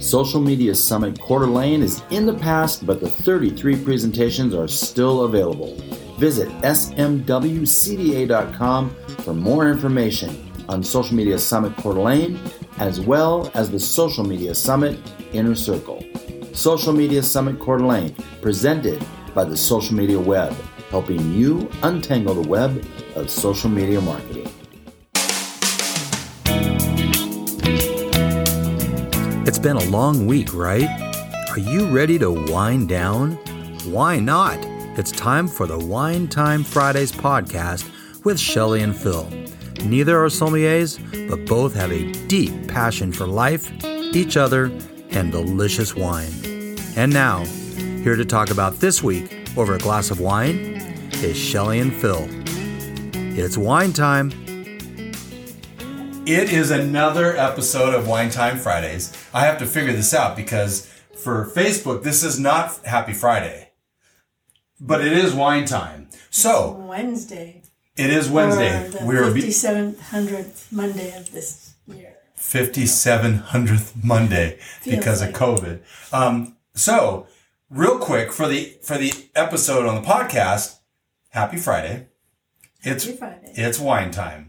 Social Media Summit Coeur is in the past, but the 33 presentations are still available. Visit smwcda.com for more information on Social Media Summit Coeur as well as the Social Media Summit Inner Circle. Social Media Summit Coeur presented by the Social Media Web, helping you untangle the web of social media marketing. It's been a long week, right? Are you ready to wind down? Why not? It's time for the Wine Time Fridays podcast with Shelly and Phil. Neither are sommeliers, but both have a deep passion for life, each other, and delicious wine. And now, here to talk about this week over a glass of wine is Shelly and Phil. It's wine time. It is another episode of Wine Time Fridays. I have to figure this out because for Facebook, this is not Happy Friday, but it is Wine Time. So Wednesday. it is Wednesday. Or the We are 5700th Monday of this year. 5700th Monday because like of COVID. Um, so real quick for the for the episode on the podcast, Happy Friday. It's Happy Friday. it's wine time.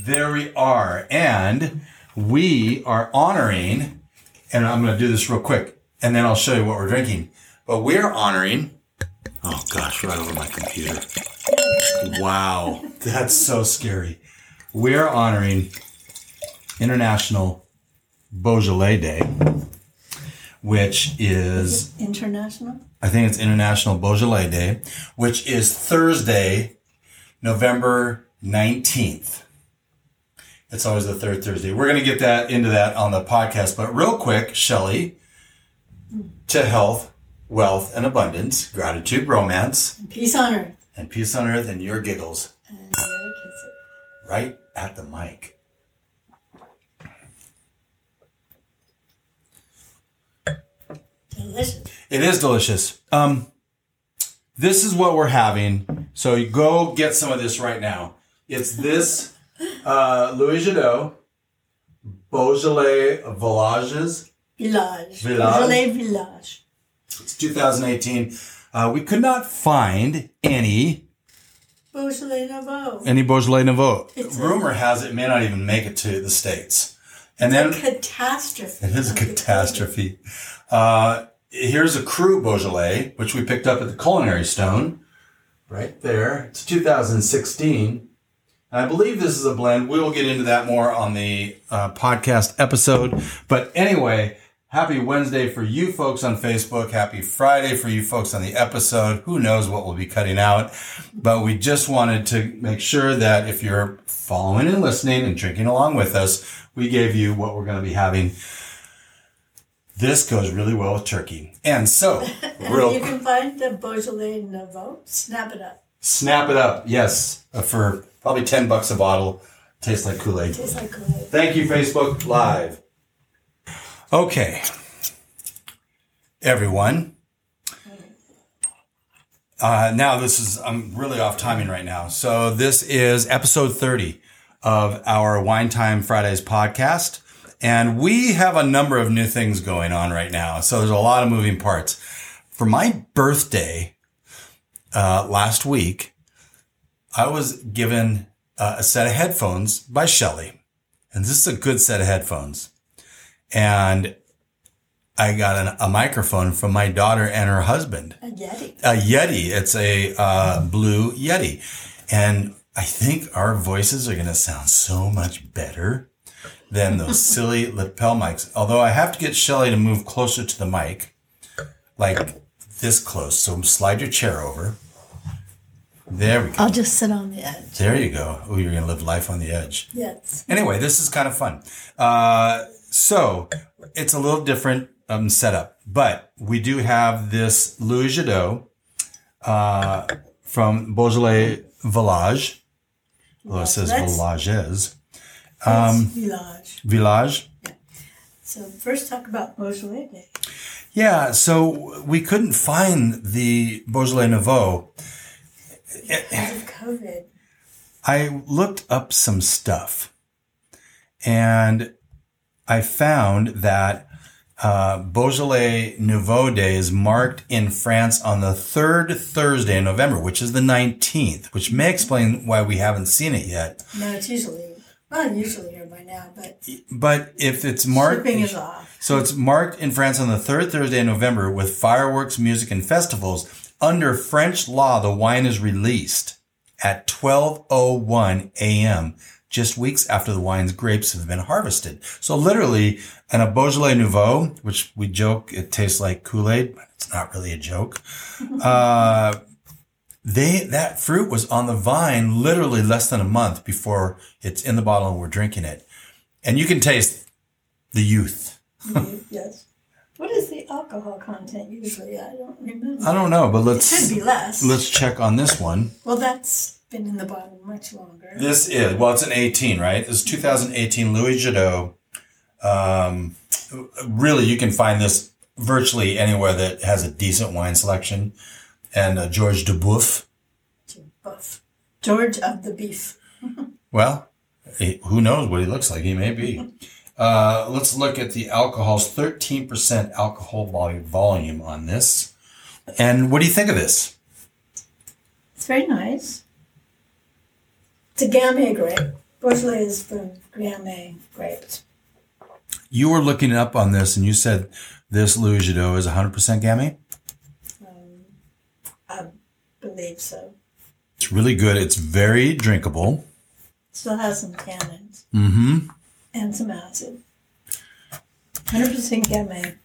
There we are, and we are honoring. And I'm going to do this real quick, and then I'll show you what we're drinking. But we're honoring. Oh gosh, right over my computer. Wow, that's so scary. We're honoring International Beaujolais Day, which is, International. I think it's International Beaujolais Day, which is Thursday, November 19th. It's always the third Thursday. We're going to get that into that on the podcast, but real quick, Shelly, to health, wealth, and abundance, gratitude, romance, Peace on earth. and peace on earth, and your giggles And right at the mic. Delicious. It is delicious. Um, this is what we're having. So you go get some of this right now. It's this uh, Louis Jadot Beaujolais Villages. Village. Village. Beaujolais Village. It's 2018. Uh, we could not find any Beaujolais Nouveau. any Beaujolais Nouveau. It's a- Rumor has it may not even make it to the states. And then Catastrophe. It is a catastrophe. Uh, here's a Cru Beaujolais, which we picked up at the Culinary Stone. Right there. It's 2016. And I believe this is a blend. We will get into that more on the uh, podcast episode. But anyway, happy Wednesday for you folks on Facebook. Happy Friday for you folks on the episode. Who knows what we'll be cutting out. But we just wanted to make sure that if you're following and listening and drinking along with us, we gave you what we're going to be having. This goes really well with turkey. And so, And real you can find the Beaujolais Nouveau. Snap it up. snap it up. Yes, uh, for probably 10 bucks a bottle. Tastes like Kool-Aid. Tastes like Kool-Aid. Thank you, Facebook Live. Okay. Everyone. Uh, now this is, I'm really off timing right now. So this is episode 30 of our Wine Time Fridays podcast. And we have a number of new things going on right now. So there's a lot of moving parts. For my birthday, uh, last week, I was given uh, a set of headphones by Shelly. And this is a good set of headphones. And I got an, a microphone from my daughter and her husband. A Yeti. A Yeti. It's a uh, blue Yeti. And I think our voices are going to sound so much better than those silly lapel mics. Although I have to get Shelly to move closer to the mic, like this close. So slide your chair over. There we go. I'll just sit on the edge. There you go. Oh, you're going to live life on the edge. Yes. Anyway, this is kind of fun. Uh, so it's a little different um, setup, but we do have this Louis Jadot uh, from Beaujolais Village. Although it says Villages. Um, Village. Village. So first talk about Beaujolais Day. Yeah, so we couldn't find the Beaujolais Nouveau. Because of COVID. I looked up some stuff and I found that uh, Beaujolais Nouveau Day is marked in France on the third Thursday in November, which is the 19th, which may explain why we haven't seen it yet. No, it's usually, well, usually here by now, but But if it's marked, shipping is off. so it's marked in France on the third Thursday in November with fireworks, music, and festivals. Under French law, the wine is released at 12:01 a.m. just weeks after the wine's grapes have been harvested. So literally, and a Beaujolais Nouveau, which we joke it tastes like Kool-Aid, but it's not really a joke. Uh, they that fruit was on the vine literally less than a month before it's in the bottle and we're drinking it, and you can taste the youth. yes. What is the alcohol content usually? I don't remember. I don't know, but let's should be less. let's check on this one. well, that's been in the bottle much longer. This is well, it's an 18, right? This is 2018 Louis Jadot. Um, really, you can find this virtually anywhere that has a decent wine selection. And uh, George Duboeuf. Buff. George of the Beef. Well, he- who knows what he looks like? He may be. Uh, let's look at the alcohol's 13% alcohol vol- volume on this. And what do you think of this? It's very nice. It's a Gamay grape. Beaujolais is from Gamay grapes. You were looking up on this and you said this Louis Jadot is 100% Gamay. I believe so. It's really good. It's very drinkable. Still has some tannins Mm-hmm. And some acid. 100% Gamay.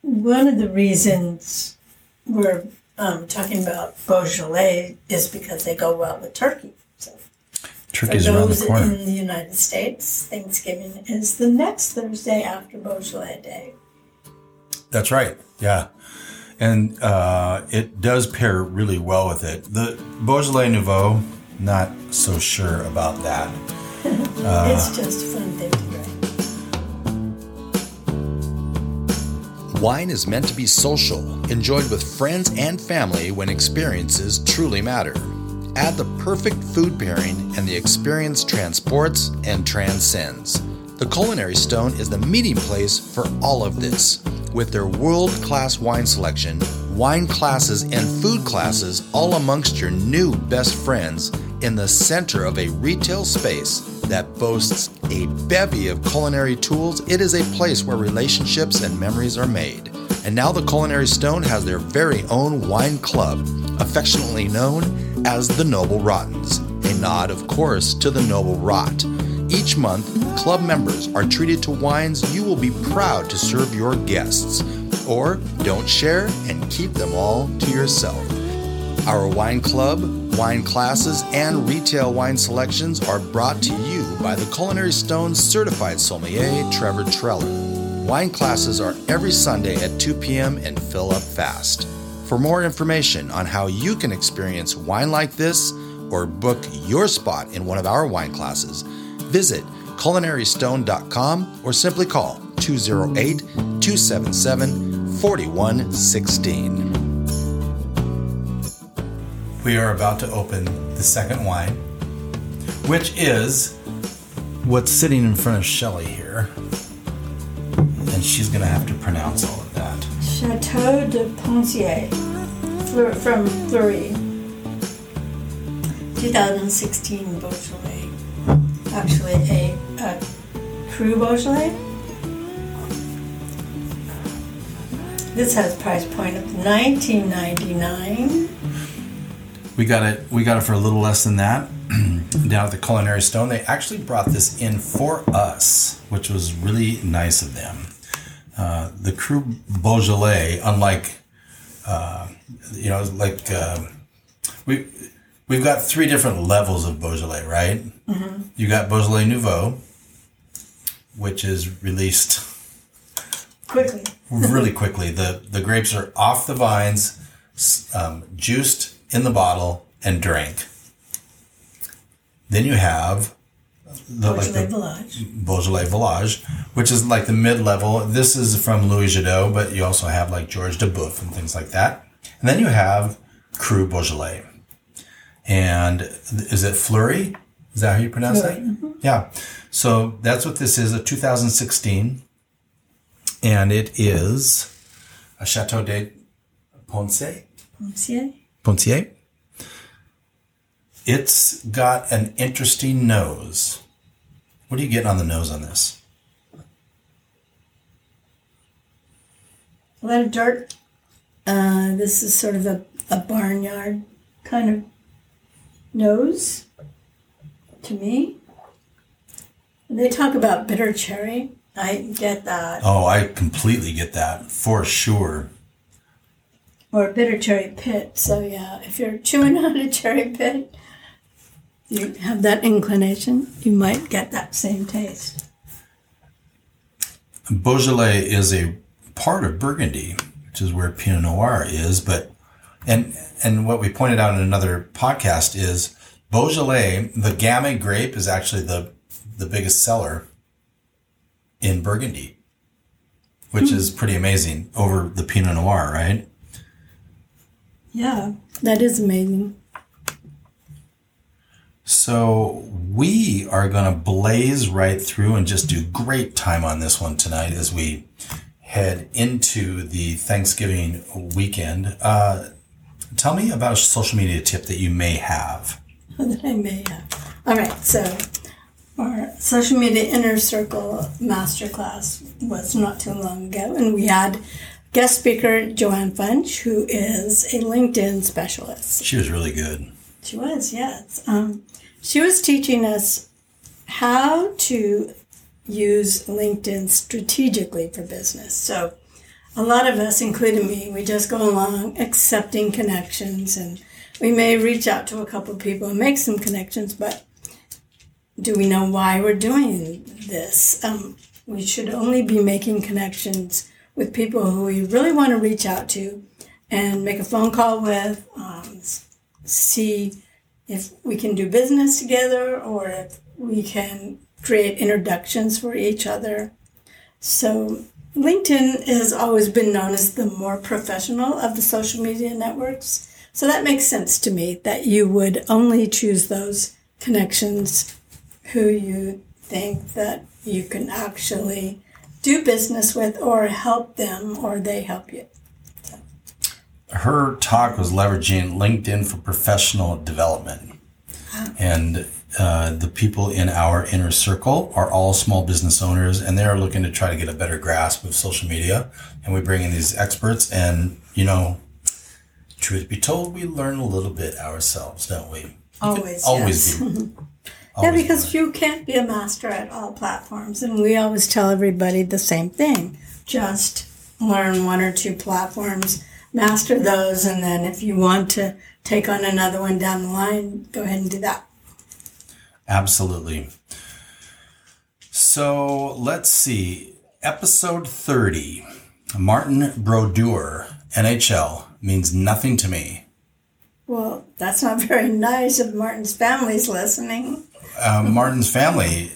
One of the reasons we're um, talking about Beaujolais is because they go well with turkey. So Turkey's For around those the corner. in the United States, Thanksgiving is the next Thursday after Beaujolais Day. That's right. Yeah. And uh, it does pair really well with it. The Beaujolais Nouveau, not so sure about that. Uh. it's just a fun thing Wine is meant to be social, enjoyed with friends and family when experiences truly matter. Add the perfect food pairing, and the experience transports and transcends. The Culinary Stone is the meeting place for all of this. With their world class wine selection, wine classes, and food classes all amongst your new best friends in the center of a retail space that boasts a bevy of culinary tools, it is a place where relationships and memories are made. And now the Culinary Stone has their very own wine club, affectionately known as the Noble Rottens, a nod, of course, to the Noble Rot. Each month, club members are treated to wines you will be proud to serve your guests, or don't share and keep them all to yourself. Our wine club, wine classes, and retail wine selections are brought to you by the Culinary Stone certified sommelier, Trevor Treller. Wine classes are every Sunday at 2 p.m. and fill up fast. For more information on how you can experience wine like this or book your spot in one of our wine classes, visit culinarystone.com or simply call 208 277 4116. We are about to open the second wine, which is what's sitting in front of Shelly here. And she's going to have to pronounce all of that. Chateau de Poncié Fleur- from Fleurie. 2016 Beaujolais. Actually, a, a Cru Beaujolais. This has price point of 19.99. We got it. We got it for a little less than that down at the Culinary Stone. They actually brought this in for us, which was really nice of them. Uh, the Cru Beaujolais, unlike uh, you know, like uh, we we've got three different levels of Beaujolais, right? You got Beaujolais Nouveau, which is released Quickly. really quickly. The the grapes are off the vines, um, juiced in the bottle, and drank. Then you have the, like Beaujolais the Village. Beaujolais Village, which is like the mid level. This is from Louis Jadot, but you also have like George Duboeuf and things like that. And then you have Cru Beaujolais. And is it Fleurie? Is that how you pronounce Fleurie, that? Yeah. So that's what this is, a 2016. And it is a Chateau de Ponce. Monsieur? Poncié. It's got an interesting nose. What are you getting on the nose on this? A lot of dirt. Uh, this is sort of a, a barnyard kind of nose to me. They talk about bitter cherry. I get that. Oh, I completely get that for sure. Or bitter cherry pit. So, yeah, if you're chewing on a cherry pit, you have that inclination, you might get that same taste. Beaujolais is a part of Burgundy, which is where Pinot Noir is. But and and what we pointed out in another podcast is Beaujolais, the Gamay grape, is actually the the biggest seller in Burgundy, which is pretty amazing over the Pinot Noir, right? Yeah, that is amazing. So we are going to blaze right through and just do great time on this one tonight as we head into the Thanksgiving weekend. Uh, tell me about a social media tip that you may have. that I may have. All right, so our social media inner circle masterclass was not too long ago, and we had guest speaker Joanne Funch, who is a LinkedIn specialist. She was really good. She was, yes. Um, she was teaching us how to use LinkedIn strategically for business. So, a lot of us, including me, we just go along accepting connections and we may reach out to a couple people and make some connections, but do we know why we're doing this? Um, we should only be making connections with people who we really want to reach out to and make a phone call with, um, see if we can do business together or if we can create introductions for each other. So, LinkedIn has always been known as the more professional of the social media networks. So, that makes sense to me that you would only choose those connections who you think that you can actually do business with or help them or they help you. Her talk was leveraging LinkedIn for professional development. And uh, the people in our inner circle are all small business owners and they're looking to try to get a better grasp of social media. And we bring in these experts and, you know, truth be told, we learn a little bit ourselves, don't we? Always. Always yes. be. Yeah, because you can't be a master at all platforms. And we always tell everybody the same thing just learn one or two platforms, master those, and then if you want to take on another one down the line, go ahead and do that. Absolutely. So let's see. Episode 30. Martin Brodeur, NHL, means nothing to me. Well, that's not very nice if Martin's family's listening. Uh, Martin's family,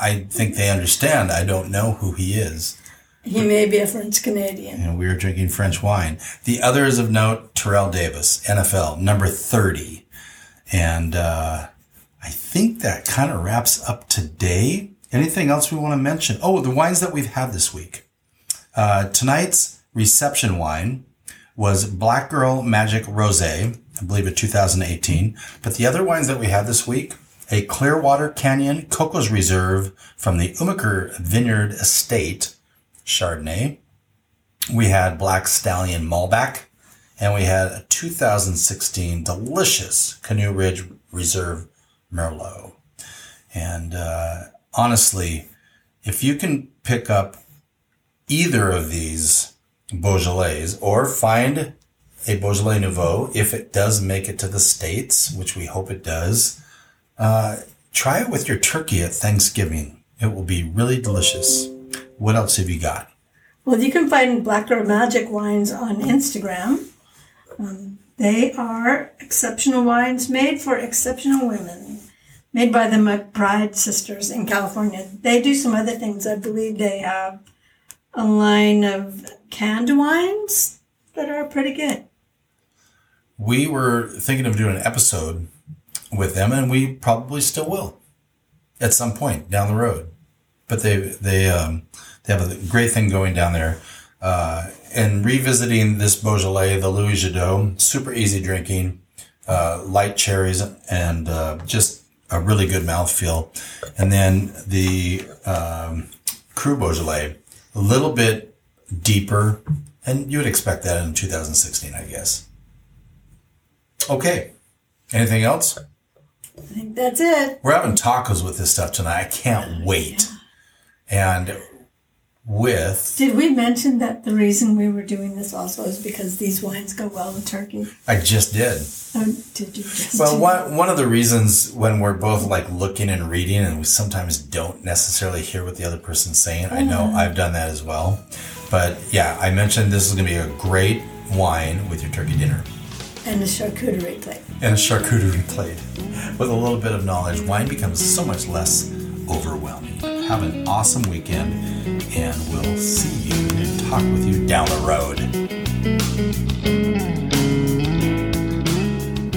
I think they understand. I don't know who he is. He may be a French Canadian. And we were drinking French wine. The others of note Terrell Davis, NFL, number 30. And uh, I think that kind of wraps up today. Anything else we want to mention? Oh, the wines that we've had this week. Uh, tonight's reception wine was Black Girl Magic Rosé, I believe a 2018. But the other wines that we had this week, a Clearwater Canyon Cocos Reserve from the Umiker Vineyard Estate, Chardonnay. We had Black Stallion Malbec, and we had a 2016 delicious Canoe Ridge Reserve Merlot. And uh, honestly, if you can pick up either of these Beaujolais or find a Beaujolais Nouveau, if it does make it to the States, which we hope it does, uh, try it with your turkey at Thanksgiving. It will be really delicious. What else have you got? Well, you can find Black Girl Magic wines on Instagram. Um, they are exceptional wines made for exceptional women, made by the McBride sisters in California. They do some other things. I believe they have a line of canned wines that are pretty good. We were thinking of doing an episode with them, and we probably still will at some point down the road. But they they um, They have a great thing going down there. Uh, and revisiting this Beaujolais, the Louis Jadot, super easy drinking, uh, light cherries, and uh, just a really good mouthfeel. And then the um, Cru Beaujolais, a little bit deeper, and you would expect that in 2016, I guess. Okay. Anything else? I think that's it. We're having tacos with this stuff tonight. I can't wait. And with, Did we mention that the reason we were doing this also is because these wines go well with turkey? I just did. Oh, did you just? Well, one, one of the reasons when we're both like looking and reading and we sometimes don't necessarily hear what the other person's saying, I know uh-huh. I've done that as well. But yeah, I mentioned this is going to be a great wine with your turkey dinner And a charcuterie plate. and a charcuterie plate. With a little bit of knowledge, wine becomes so much less overwhelming. Have an awesome weekend, and we'll see you and talk with you down the road.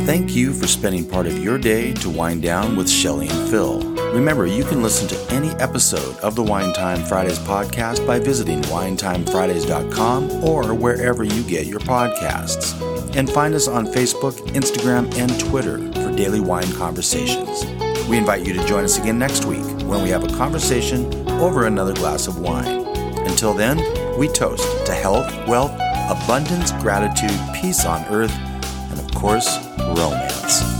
Thank you for spending part of your day to wind down with Shelly and Phil. Remember, you can listen to any episode of the Wine Time Fridays podcast by visiting winetimefridays.com or wherever you get your podcasts. And find us on Facebook, Instagram, and Twitter for daily wine conversations. We invite you to join us again next week when we have a conversation over another glass of wine. Until then, we toast to health, wealth, abundance, gratitude, peace on earth, and of course, romance.